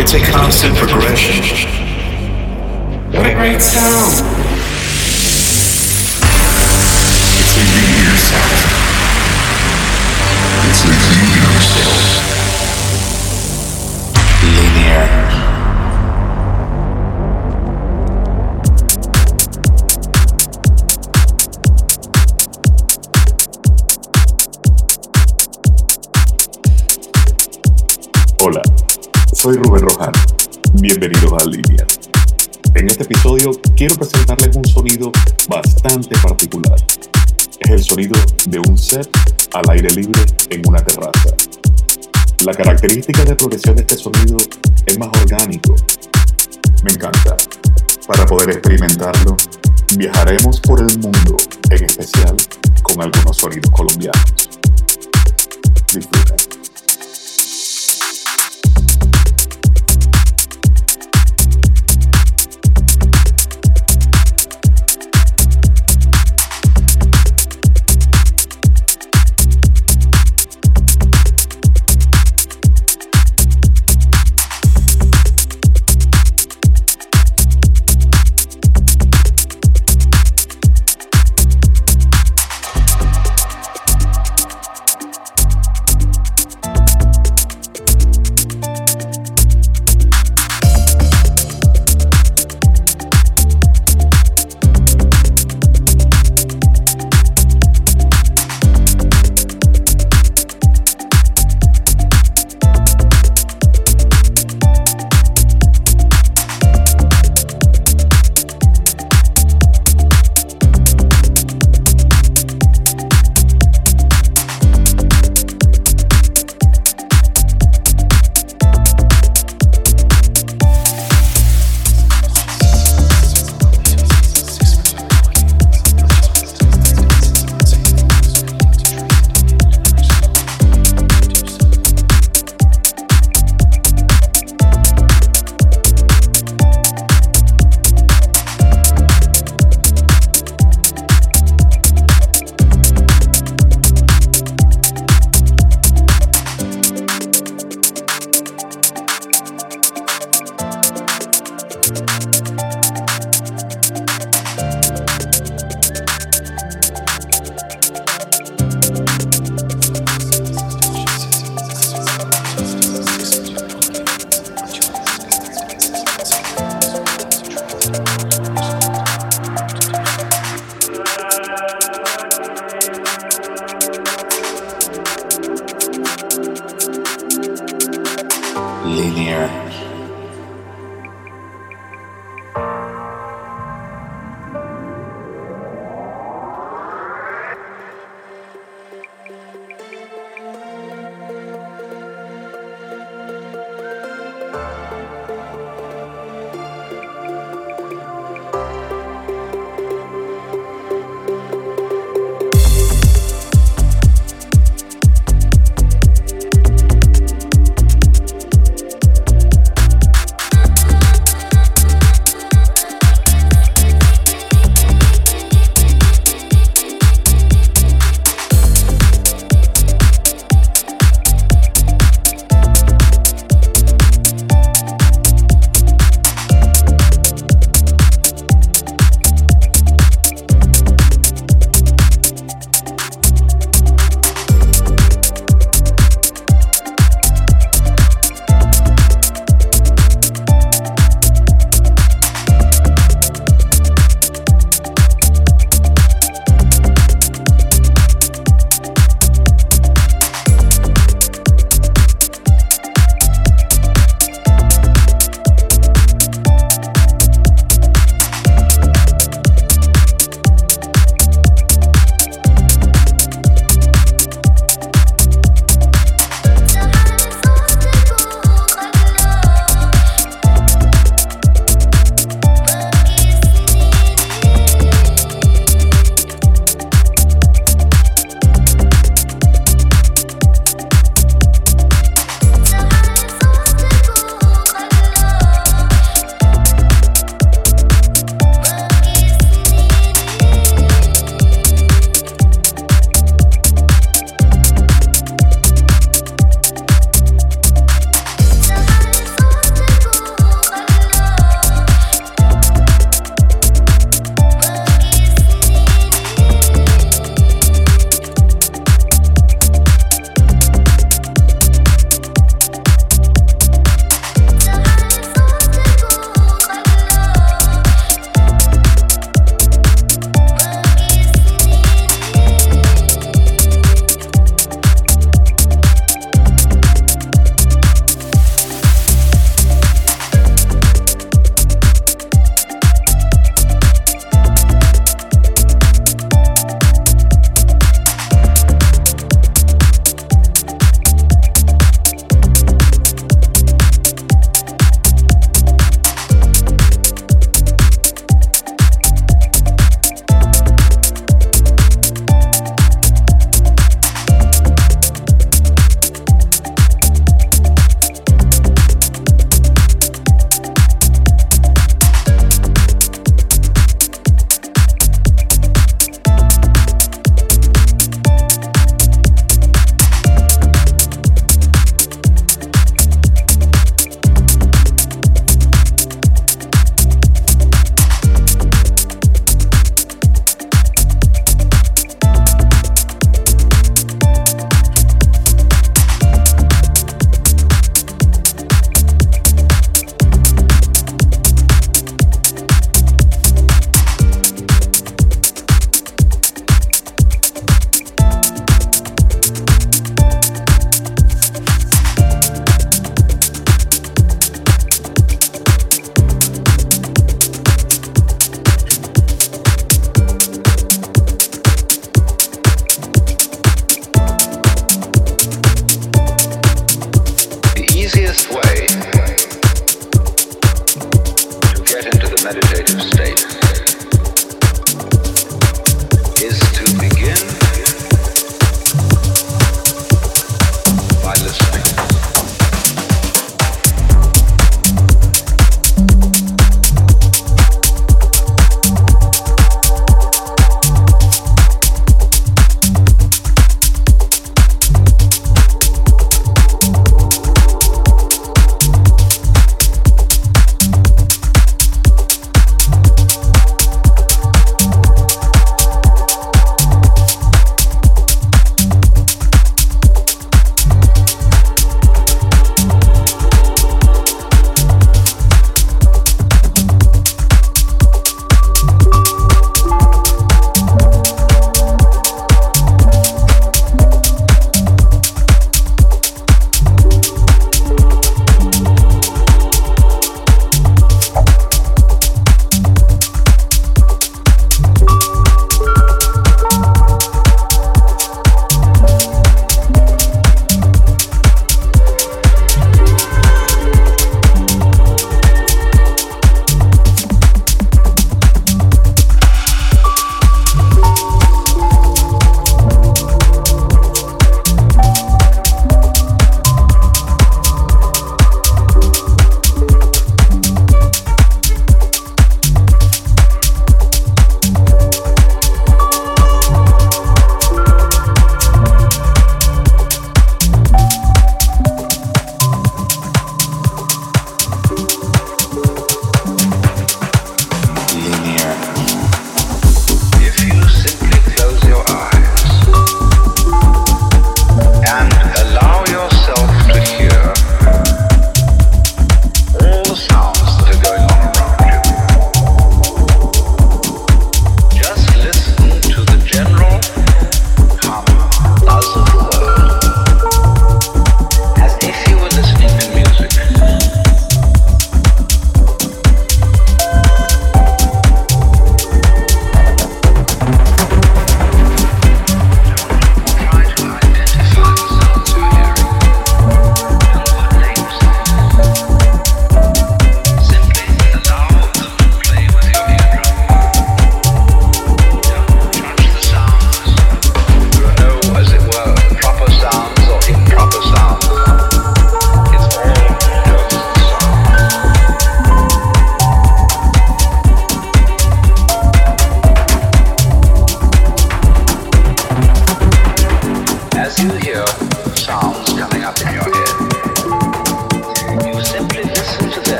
It's a constant progression. What a great sound! Soy Rubén Rojan. Bienvenidos a Línea. En este episodio quiero presentarles un sonido bastante particular. Es el sonido de un set al aire libre en una terraza. La característica de progresión de este sonido es más orgánico. Me encanta. Para poder experimentarlo, viajaremos por el mundo, en especial con algunos sonidos colombianos. Disfruten.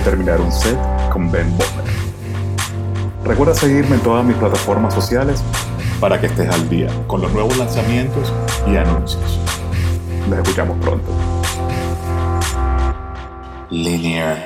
Terminar un set con Ben Bowman. Recuerda seguirme en todas mis plataformas sociales para que estés al día con los nuevos lanzamientos y anuncios. Nos escuchamos pronto. Linear.